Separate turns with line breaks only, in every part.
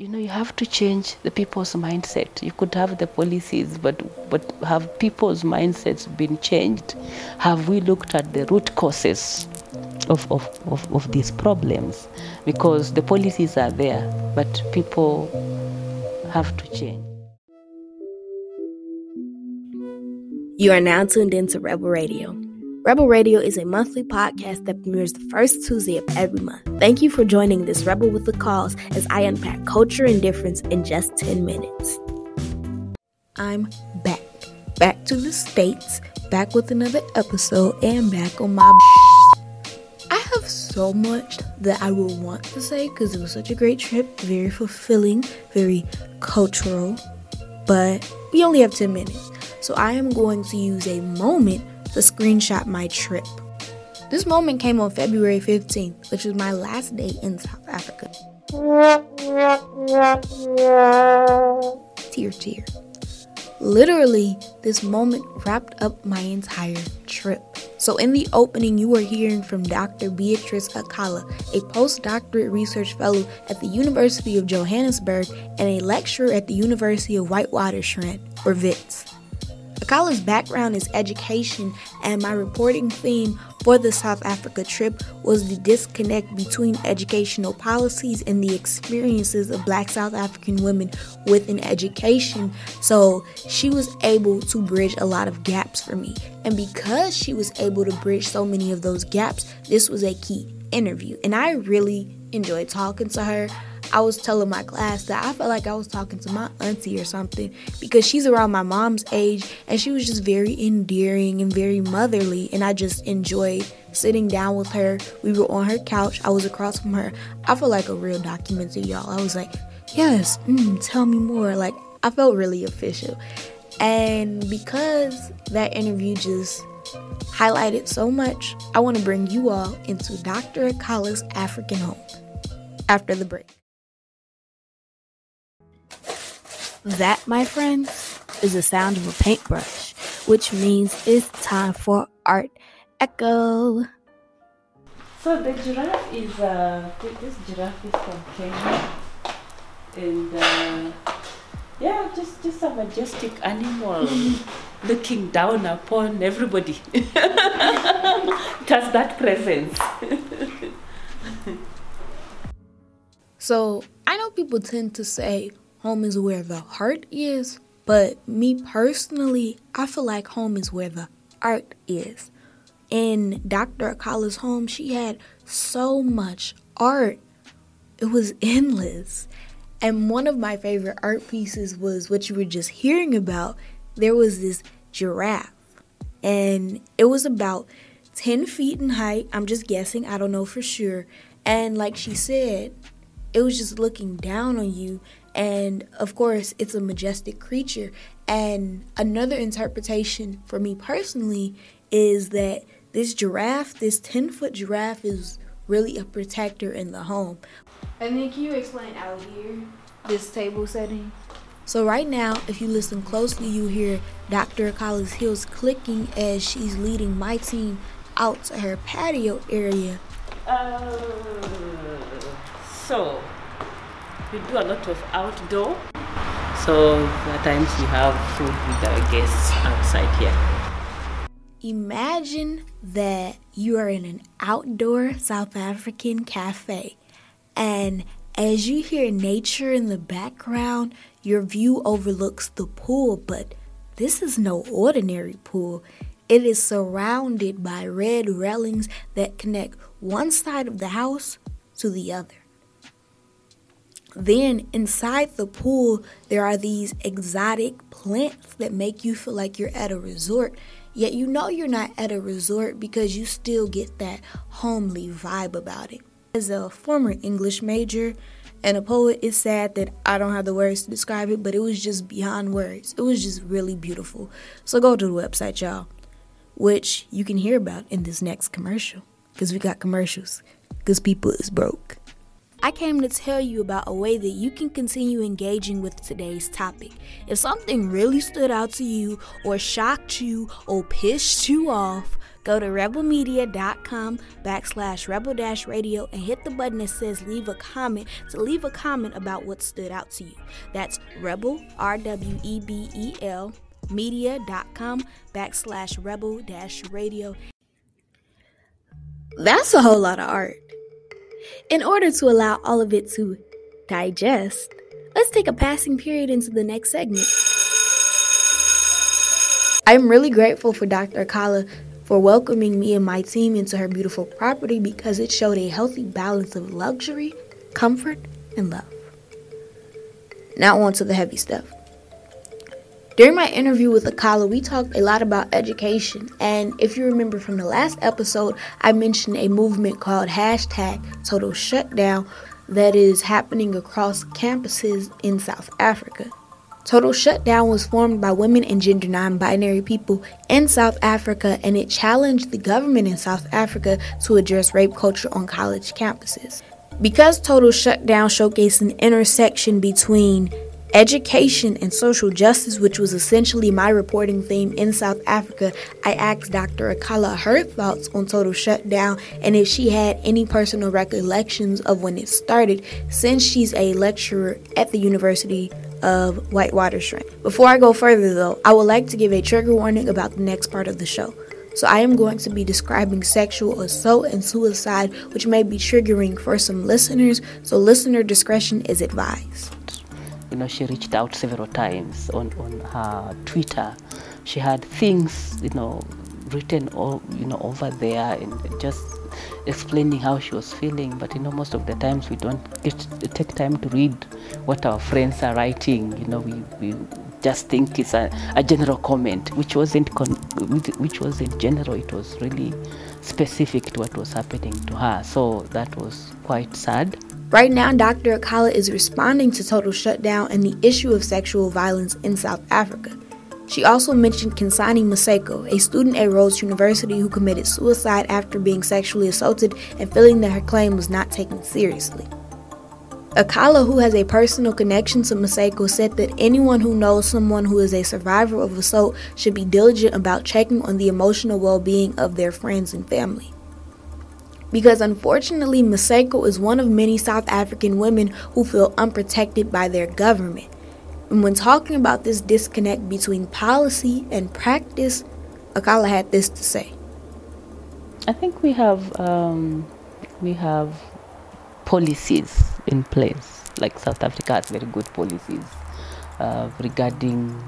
you know you have to change the people's mindset. You could have the policies but but have people's mindsets been changed? Have we looked at the root causes of, of, of, of these problems? Because the policies are there but people have to change.
You are now tuned into Rebel Radio. Rebel Radio is a monthly podcast that premieres the first Tuesday of every month. Thank you for joining this Rebel with the Cause as I unpack culture and difference in just 10 minutes. I'm back. Back to the States, back with another episode, and back on my. I have so much that I will want to say because it was such a great trip, very fulfilling, very cultural, but we only have 10 minutes. So I am going to use a moment to screenshot my trip. This moment came on February 15th, which was my last day in South Africa. Tear, tear. Literally, this moment wrapped up my entire trip. So, in the opening, you are hearing from Dr. Beatrice Akala, a postdoctorate research fellow at the University of Johannesburg and a lecturer at the University of Witwatersrand, or WITS. Akala's background is education, and my reporting theme for the South Africa trip was the disconnect between educational policies and the experiences of black South African women within education. So she was able to bridge a lot of gaps for me. And because she was able to bridge so many of those gaps, this was a key interview. And I really enjoyed talking to her. I was telling my class that I felt like I was talking to my auntie or something because she's around my mom's age and she was just very endearing and very motherly. And I just enjoyed sitting down with her. We were on her couch, I was across from her. I felt like a real documentary, y'all. I was like, yes, mm, tell me more. Like, I felt really official. And because that interview just highlighted so much, I want to bring you all into Dr. Akala's African home after the break. That, my friends, is the sound of a paintbrush, which means it's time for art echo.
So the giraffe is uh, this giraffe is from Kenya, and uh, yeah, just just a majestic animal looking down upon everybody. it has that presence.
so I know people tend to say home is where the heart is, but me personally, I feel like home is where the art is. In Dr. Akala's home, she had so much art. It was endless. And one of my favorite art pieces was what you were just hearing about. There was this giraffe, and it was about 10 feet in height. I'm just guessing, I don't know for sure. And like she said, it was just looking down on you and of course, it's a majestic creature. And another interpretation for me personally is that this giraffe, this 10 foot giraffe, is really a protector in the home.
And then can you explain out here this table setting?
So right now, if you listen closely, you hear Dr. Akala's heels clicking as she's leading my team out to her patio area.
Uh, so we do a lot of outdoor. So at times we have food with our guests outside here.
Imagine that you are in an outdoor South African cafe, and as you hear nature in the background, your view overlooks the pool, but this is no ordinary pool. It is surrounded by red railings that connect one side of the house to the other. Then inside the pool, there are these exotic plants that make you feel like you're at a resort. Yet you know you're not at a resort because you still get that homely vibe about it. As a former English major and a poet, it's sad that I don't have the words to describe it, but it was just beyond words. It was just really beautiful. So go to the website, y'all, which you can hear about in this next commercial because we got commercials because people is broke. I came to tell you about a way that you can continue engaging with today's topic. If something really stood out to you, or shocked you, or pissed you off, go to rebelmedia.com backslash rebel dash radio and hit the button that says leave a comment to leave a comment about what stood out to you. That's rebel, R W E B E L, media.com backslash rebel dash radio. That's a whole lot of art. In order to allow all of it to digest, let's take a passing period into the next segment. I'm really grateful for Dr. Akala for welcoming me and my team into her beautiful property because it showed a healthy balance of luxury, comfort, and love. Now, on to the heavy stuff. During my interview with Akala, we talked a lot about education. And if you remember from the last episode, I mentioned a movement called hashtag total shutdown that is happening across campuses in South Africa. Total Shutdown was formed by women and gender non binary people in South Africa and it challenged the government in South Africa to address rape culture on college campuses. Because Total Shutdown showcased an intersection between education and social justice, which was essentially my reporting theme in South Africa, I asked Dr. Akala her thoughts on total shutdown and if she had any personal recollections of when it started, since she's a lecturer at the University of Witwatersrand. Before I go further, though, I would like to give a trigger warning about the next part of the show. So, I am going to be describing sexual assault and suicide, which may be triggering for some listeners, so listener discretion is advised
you know, she reached out several times on, on her Twitter. She had things, you know, written all, you know, over there and just explaining how she was feeling. But you know, most of the times we don't get take time to read what our friends are writing. You know, we, we just think it's a, a general comment, which wasn't con- which was in general. It was really specific to what was happening to her. So that was quite sad.
Right now, Dr. Akala is responding to total shutdown and the issue of sexual violence in South Africa. She also mentioned Khensani Maseko, a student at Rhodes University who committed suicide after being sexually assaulted and feeling that her claim was not taken seriously. Akala, who has a personal connection to Maseko, said that anyone who knows someone who is a survivor of assault should be diligent about checking on the emotional well being of their friends and family because unfortunately, Maseko is one of many South African women who feel unprotected by their government. And when talking about this disconnect between policy and practice, Akala had this to say.
I think we have um, we have policies in place. Like South Africa has very good policies uh, regarding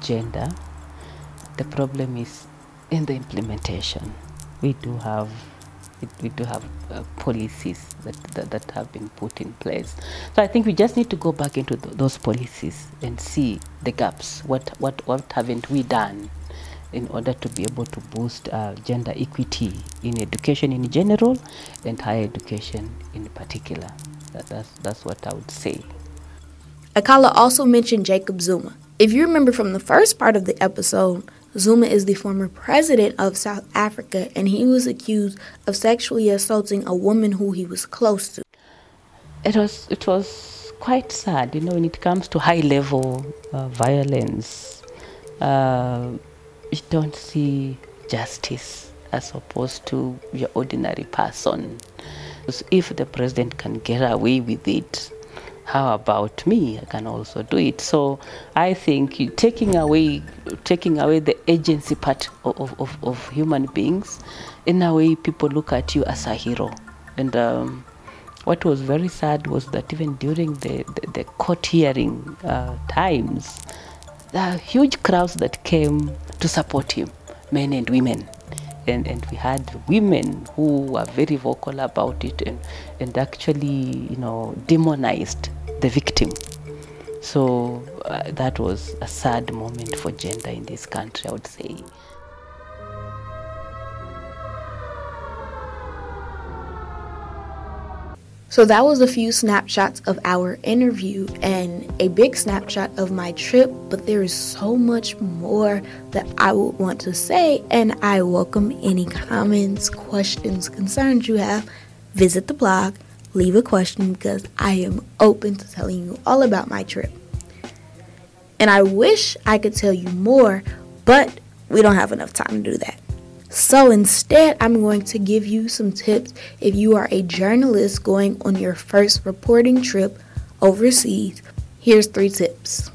gender. The problem is in the implementation. We do have it, we do have uh, policies that, that, that, have been put in place. So I think we just need to go back into th- those policies and see the gaps. What, what, what haven't we done in order to be able to boost uh, gender equity in education in general and higher education in particular? That, that's, that's what I would say.
Akala also mentioned Jacob Zuma. If you remember from the first part of the episode, Zuma is the former president of South Africa, and he was accused of sexually assaulting a woman who he was close to.
It was it was quite sad, you know, when it comes to high level uh, violence. Uh, you don't see justice as opposed to your ordinary person. So if the president can get away with it, how about me i can also do it so i think taking away taking away the agency part of, of, of human beings. In a way people look at you as a hero. And um, what was very sad was that even during the, the, the court hearing uh, times are huge crowds that came to support him men and women. And, and we had women who were very vocal about it and, and actually you know demonized the victim. So uh, that was a sad moment for gender in this country i would say
So that was a few snapshots of our interview and a big snapshot of my trip, but there is so much more that I would want to say, and I welcome any comments, questions, concerns you have. Visit the blog leave a question because I am open to telling you all about my trip. And I wish I could tell you more, but we don't have enough time to do that. So instead, I'm going to give you some tips if you are a journalist going on your first reporting trip overseas. Here's three tips.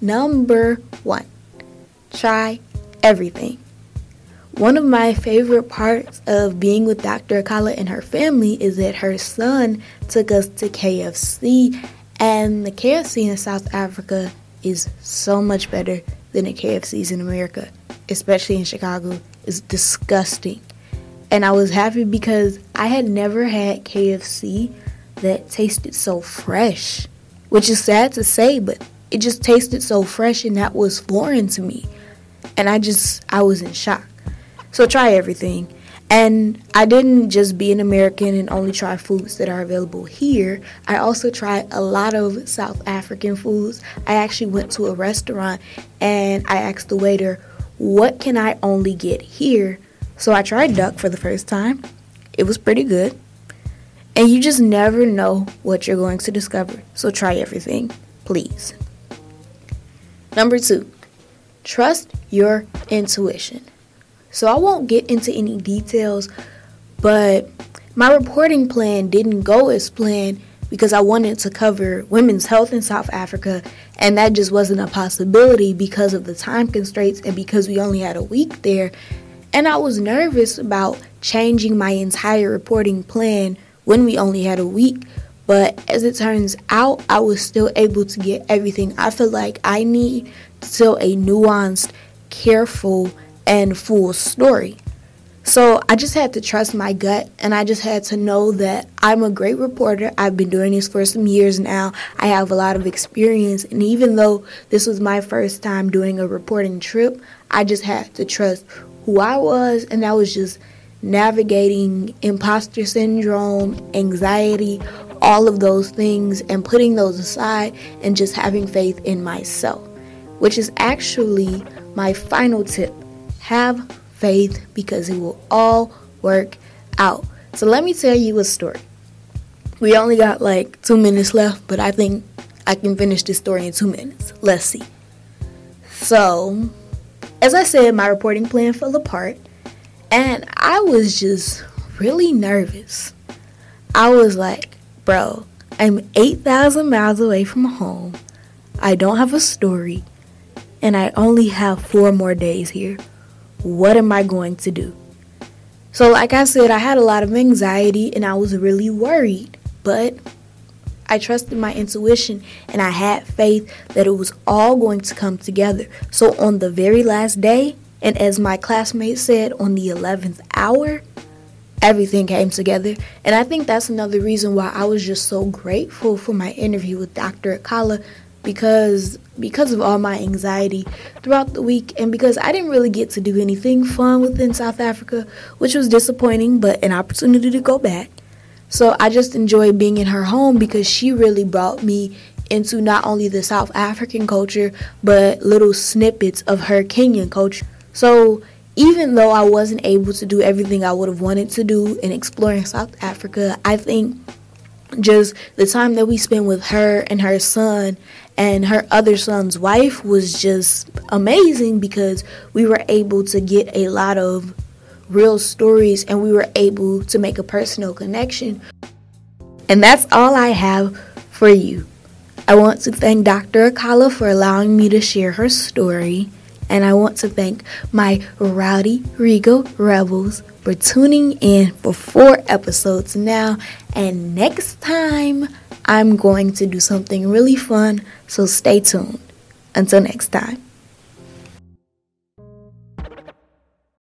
Number one, try everything. One of my favorite parts of being with Dr. Akala and her family is that her son took us to KFC, and the KFC in South Africa is so much better than the KFCs in America, especially in Chicago. It's disgusting. And I was happy because I had never had KFC that tasted so fresh, which is sad to say, but it just tasted so fresh and that was foreign to me. And I just, I was in shock. So try everything. And I didn't just be an American and only try foods that are available here. I also tried a lot of South African foods. I actually went to a restaurant and I asked the waiter, What can I only get here? So I tried duck for the first time. It was pretty good. And you just never know what you're going to discover. So try everything, please. Number two, trust your intuition. So I won't get into any details, but my reporting plan didn't go as planned because I wanted to cover women's health in South Africa, and that just wasn't a possibility because of the time constraints and because we only had a week there. And I was nervous about changing my entire reporting plan when we only had a week. But as it turns out, I was still able to get everything I feel like I need to tell a nuanced, careful, and full story. So I just had to trust my gut and I just had to know that I'm a great reporter. I've been doing this for some years now. I have a lot of experience. And even though this was my first time doing a reporting trip, I just had to trust who I was. And that was just navigating imposter syndrome, anxiety, all of those things, and putting those aside and just having faith in myself, which is actually my final tip have faith because it will all work out. So let me tell you a story. We only got like two minutes left, but I think I can finish this story in two minutes. Let's see. So, as I said, my reporting plan fell apart, and I was just really nervous. I was like, bro, I'm 8,000 miles away from home. I don't have a story, and I only have four more days here what am I going to do? So, like I said, I had a lot of anxiety and I was really worried, but I trusted my intuition and I had faith that it was all going to come together. So, on the very last day, and as my classmate said, on the 11th hour, everything came together. And I think that's another reason why I was just so grateful for my interview with Dr. Akala because because of all my anxiety throughout the week and because I didn't really get to do anything fun within South Africa, which was disappointing, but an opportunity to go back. So I just enjoyed being in her home because she really brought me into not only the South African culture, but little snippets of her Kenyan culture. So even though I wasn't able to do everything I would have wanted to do in exploring South Africa, I think just the time that we spent with her and her son and her other son's wife was just amazing because we were able to get a lot of real stories and we were able to make a personal connection. And that's all I have for you. I want to thank Dr. Akala for allowing me to share her story. And I want to thank my Rowdy Regal Rebels for tuning in for four episodes now. And next time, I'm going to do something really fun, so stay tuned. Until next time.